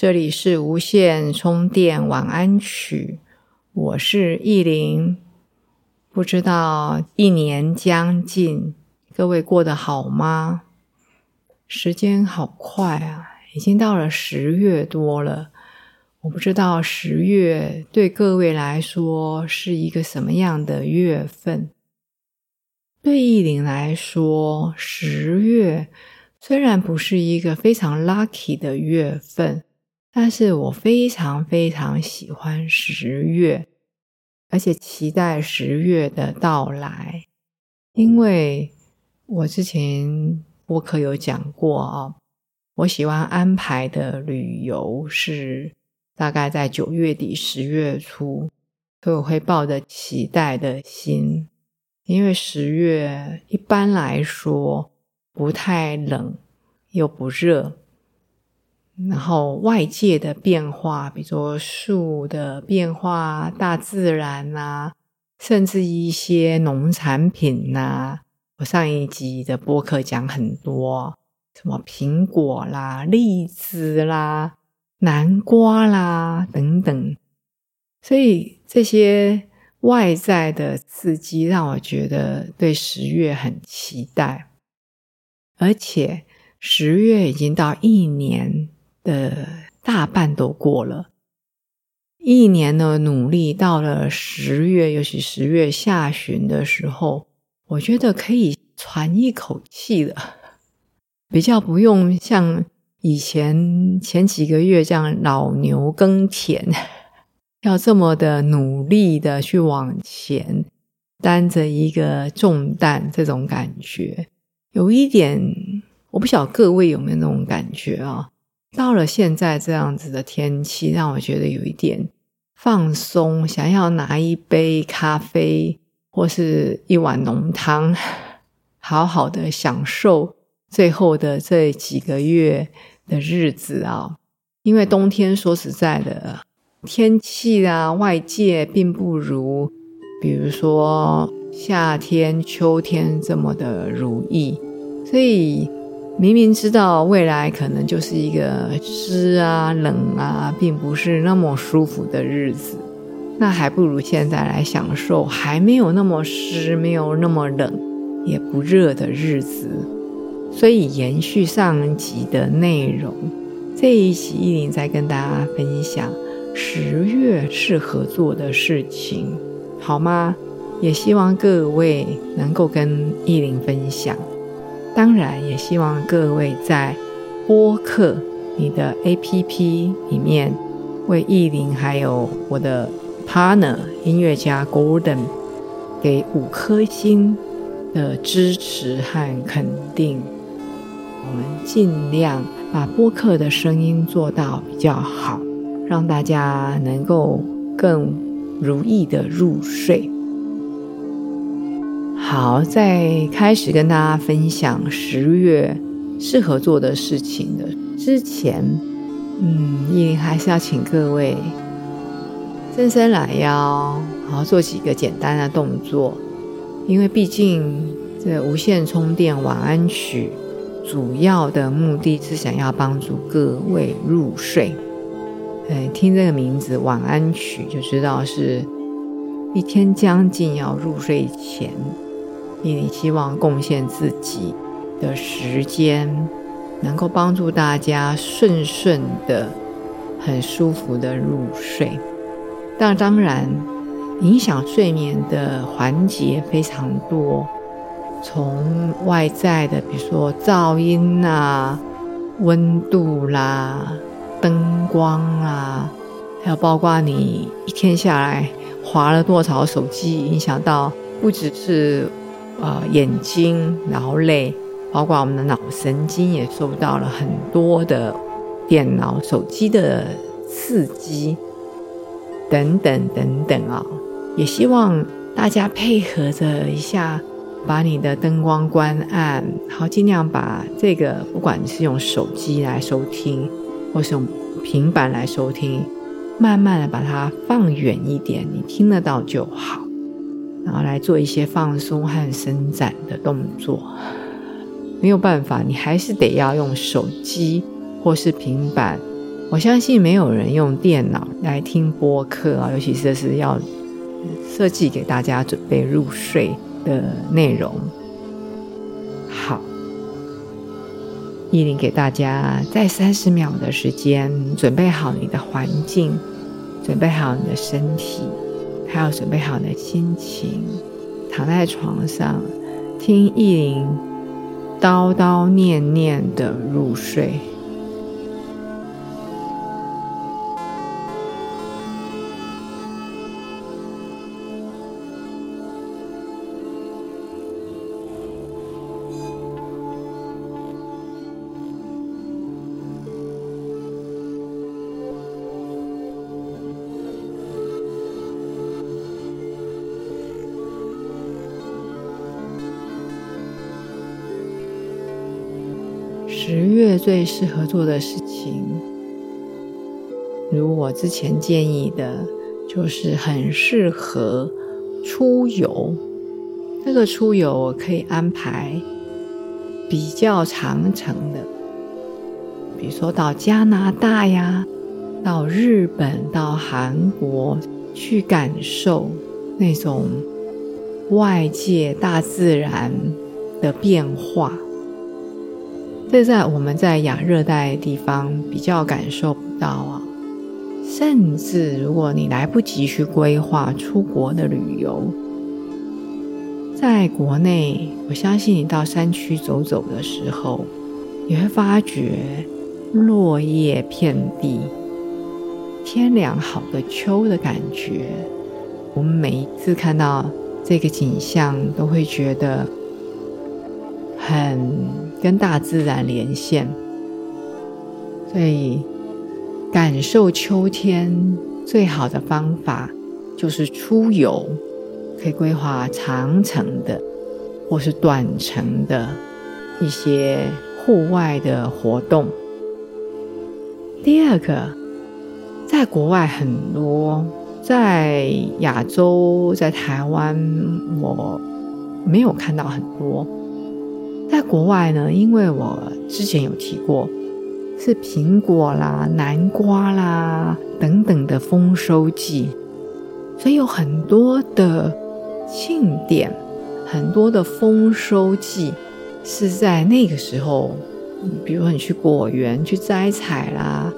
这里是无线充电晚安曲，我是意林。不知道一年将近，各位过得好吗？时间好快啊，已经到了十月多了。我不知道十月对各位来说是一个什么样的月份。对意林来说，十月虽然不是一个非常 lucky 的月份。但是我非常非常喜欢十月，而且期待十月的到来，因为我之前播客有讲过啊，我喜欢安排的旅游是大概在九月底十月初，所以我会抱着期待的心，因为十月一般来说不太冷又不热。然后外界的变化，比如说树的变化、大自然呐，甚至一些农产品呐。我上一集的播客讲很多，什么苹果啦、荔枝啦、南瓜啦等等。所以这些外在的刺激，让我觉得对十月很期待。而且十月已经到一年。的大半都过了，一年的努力到了十月，尤其十月下旬的时候，我觉得可以喘一口气了，比较不用像以前前几个月这样老牛耕田，要这么的努力的去往前，担着一个重担，这种感觉有一点，我不晓得各位有没有那种感觉啊？到了现在这样子的天气，让我觉得有一点放松，想要拿一杯咖啡或是一碗浓汤，好好的享受最后的这几个月的日子啊！因为冬天说实在的，天气啊，外界并不如，比如说夏天、秋天这么的如意，所以。明明知道未来可能就是一个湿啊、冷啊，并不是那么舒服的日子，那还不如现在来享受还没有那么湿、没有那么冷、也不热的日子。所以延续上集的内容，这一集依林在跟大家分享十月适合做的事情，好吗？也希望各位能够跟依林分享。当然，也希望各位在播客你的 APP 里面为意林还有我的 partner 音乐家 Golden 给五颗星的支持和肯定。我们尽量把播客的声音做到比较好，让大家能够更如意的入睡。好，在开始跟大家分享十月适合做的事情的之前，嗯，依还是要请各位伸伸懒腰，好好做几个简单的动作，因为毕竟这无线充电晚安曲主要的目的是想要帮助各位入睡。哎，听这个名字晚安曲就知道是一天将近要入睡前。你希望贡献自己的时间，能够帮助大家顺顺的、很舒服的入睡。但当然，影响睡眠的环节非常多，从外在的，比如说噪音啊、温度啦、灯光啊，还有包括你一天下来划了多少手机，影响到不只是。呃，眼睛，然后累，包括我们的脑神经也受到了很多的电脑、手机的刺激等等等等啊，也希望大家配合着一下，把你的灯光关暗，好尽量把这个，不管是用手机来收听，或是用平板来收听，慢慢的把它放远一点，你听得到就好，然后来做一些放松和伸展的动作。没有办法，你还是得要用手机或是平板。我相信没有人用电脑来听播客啊，尤其是是要设计给大家准备入睡的内容。好，依林给大家在三十秒的时间，准备好你的环境，准备好你的身体，还有准备好的心情，躺在床上听意林。叨叨念念的入睡。十月最适合做的事情，如我之前建议的，就是很适合出游。这个出游我可以安排比较长程的，比如说到加拿大呀，到日本、到韩国去感受那种外界大自然的变化。这在我们在亚热带地方比较感受不到啊，甚至如果你来不及去规划出国的旅游，在国内，我相信你到山区走走的时候，你会发觉落叶遍地，天凉好的秋的感觉。我们每一次看到这个景象，都会觉得很。跟大自然连线，所以感受秋天最好的方法就是出游，可以规划长程的或是短程的一些户外的活动。第二个，在国外很多，在亚洲，在台湾，我没有看到很多。在国外呢，因为我之前有提过，是苹果啦、南瓜啦等等的丰收季，所以有很多的庆典，很多的丰收季是在那个时候。比如你去果园去摘采啦，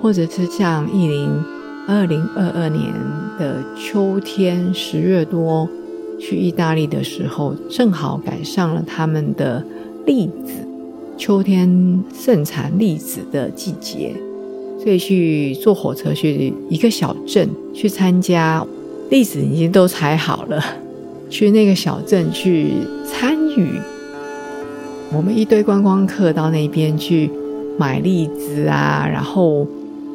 或者是像一零二零二二年的秋天十月多。去意大利的时候，正好赶上了他们的栗子，秋天盛产栗子的季节，所以去坐火车去一个小镇去参加，栗子已经都采好了，去那个小镇去参与，我们一堆观光客到那边去买栗子啊，然后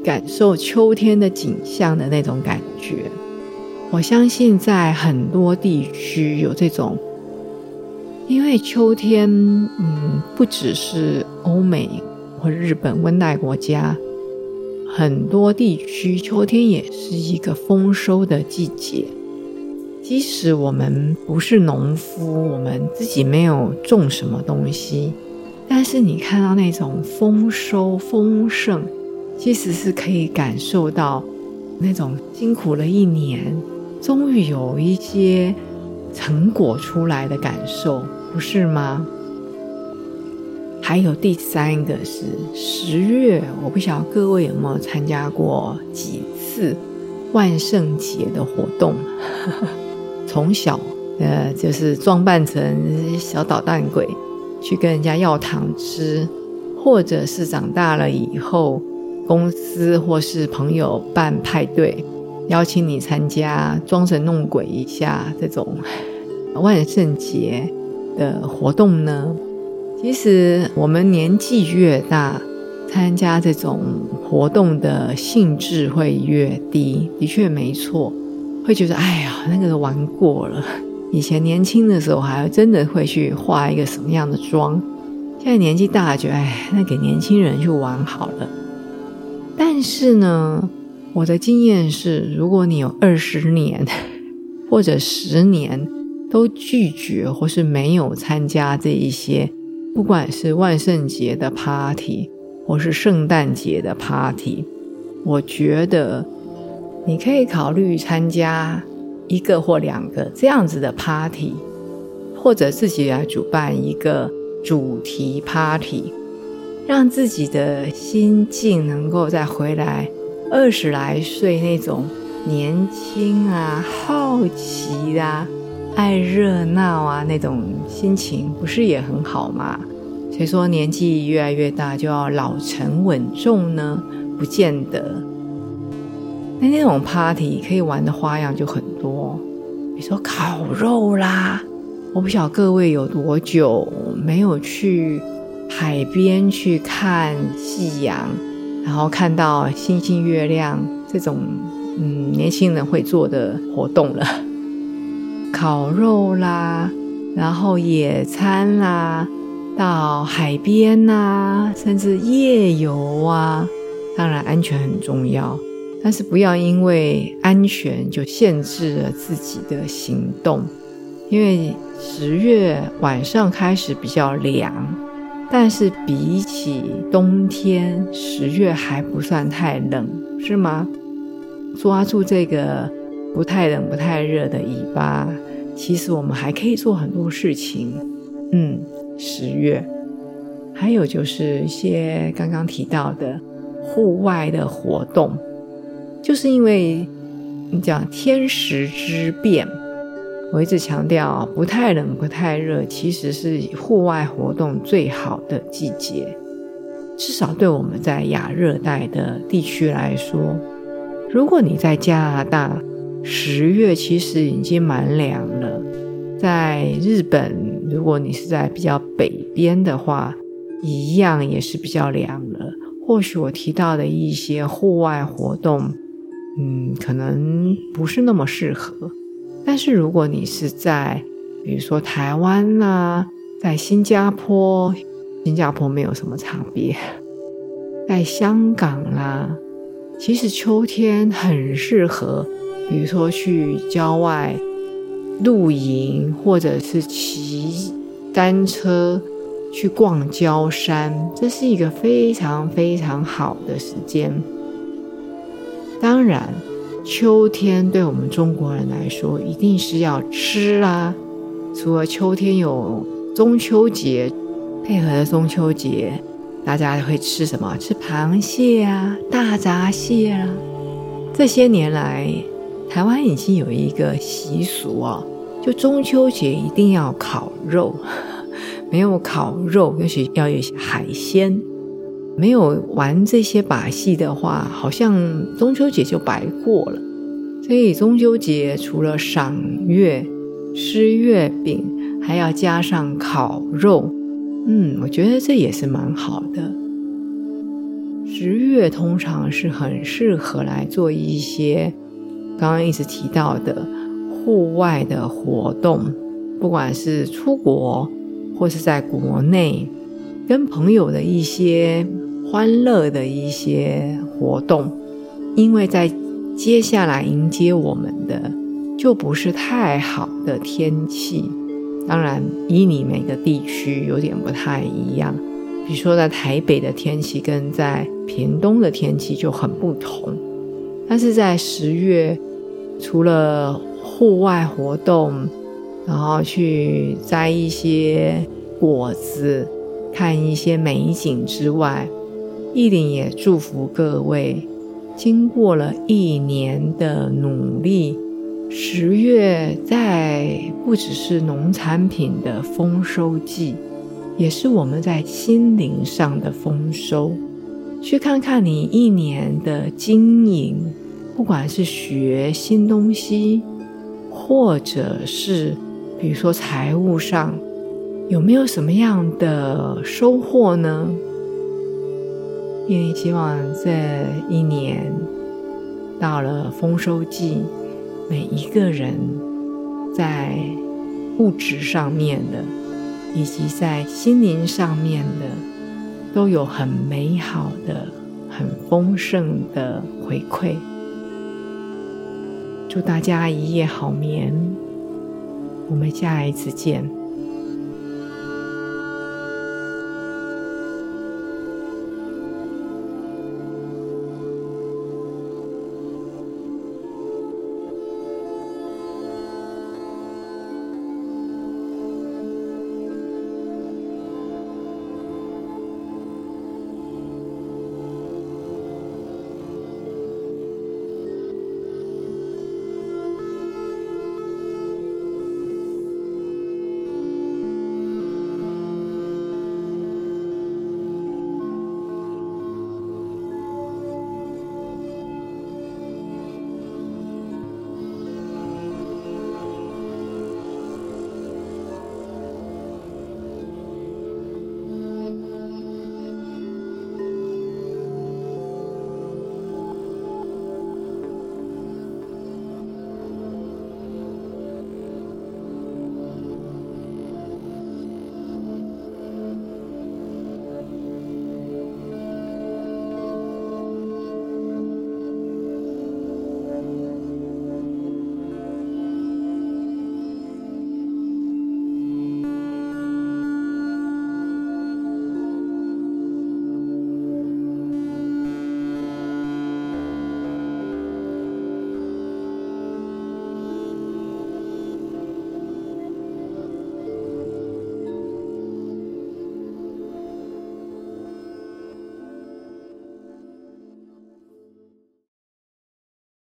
感受秋天的景象的那种感觉。我相信在很多地区有这种，因为秋天，嗯，不只是欧美或日本温带国家，很多地区秋天也是一个丰收的季节。即使我们不是农夫，我们自己没有种什么东西，但是你看到那种丰收丰盛，其实是可以感受到那种辛苦了一年。终于有一些成果出来的感受，不是吗？还有第三个是十月，我不晓得各位有没有参加过几次万圣节的活动。从小，呃，就是装扮成小捣蛋鬼去跟人家要糖吃，或者是长大了以后，公司或是朋友办派对。邀请你参加装神弄鬼一下这种 万圣节的活动呢？其实我们年纪越大，参加这种活动的兴致会越低。的确没错，会觉得哎呀，那个都玩过了。以前年轻的时候，还真的会去化一个什么样的妆。现在年纪大了，觉得哎，那给年轻人去玩好了。但是呢，我的经验是，如果你有二十年或者十年都拒绝或是没有参加这一些，不管是万圣节的 party 或是圣诞节的 party，我觉得你可以考虑参加一个或两个这样子的 party，或者自己来主办一个主题 party。让自己的心境能够再回来二十来岁那种年轻啊、好奇啊、爱热闹啊那种心情，不是也很好吗？谁说年纪越来越大就要老成稳重呢？不见得。那那种 party 可以玩的花样就很多，比如说烤肉啦。我不晓各位有多久没有去。海边去看夕阳，然后看到星星、月亮这种嗯年轻人会做的活动了，烤肉啦，然后野餐啦，到海边呐，甚至夜游啊。当然安全很重要，但是不要因为安全就限制了自己的行动，因为十月晚上开始比较凉。但是比起冬天，十月还不算太冷，是吗？抓住这个不太冷、不太热的尾巴，其实我们还可以做很多事情。嗯，十月，还有就是一些刚刚提到的户外的活动，就是因为你讲天时之变。我一直强调，不太冷、不太热，其实是户外活动最好的季节。至少对我们在亚热带的地区来说，如果你在加拿大，十月其实已经蛮凉了。在日本，如果你是在比较北边的话，一样也是比较凉了。或许我提到的一些户外活动，嗯，可能不是那么适合。但是如果你是在，比如说台湾呐，在新加坡，新加坡没有什么差别，在香港啦，其实秋天很适合，比如说去郊外露营，或者是骑单车去逛郊山，这是一个非常非常好的时间。当然。秋天对我们中国人来说，一定是要吃啊！除了秋天有中秋节，配合的中秋节，大家会吃什么？吃螃蟹啊，大闸蟹啊。这些年来，台湾已经有一个习俗哦，就中秋节一定要烤肉，没有烤肉，尤其要有海鲜。没有玩这些把戏的话，好像中秋节就白过了。所以中秋节除了赏月、吃月饼，还要加上烤肉。嗯，我觉得这也是蛮好的。十月通常是很适合来做一些刚刚一直提到的户外的活动，不管是出国或是在国内，跟朋友的一些。欢乐的一些活动，因为在接下来迎接我们的就不是太好的天气。当然，以你每个地区有点不太一样，比如说在台北的天气跟在屏东的天气就很不同。但是在十月，除了户外活动，然后去摘一些果子、看一些美景之外，意林也祝福各位，经过了一年的努力，十月在不只是农产品的丰收季，也是我们在心灵上的丰收。去看看你一年的经营，不管是学新东西，或者是比如说财务上，有没有什么样的收获呢？也希望这一年到了丰收季，每一个人在物质上面的，以及在心灵上面的，都有很美好的、很丰盛的回馈。祝大家一夜好眠，我们下一次见。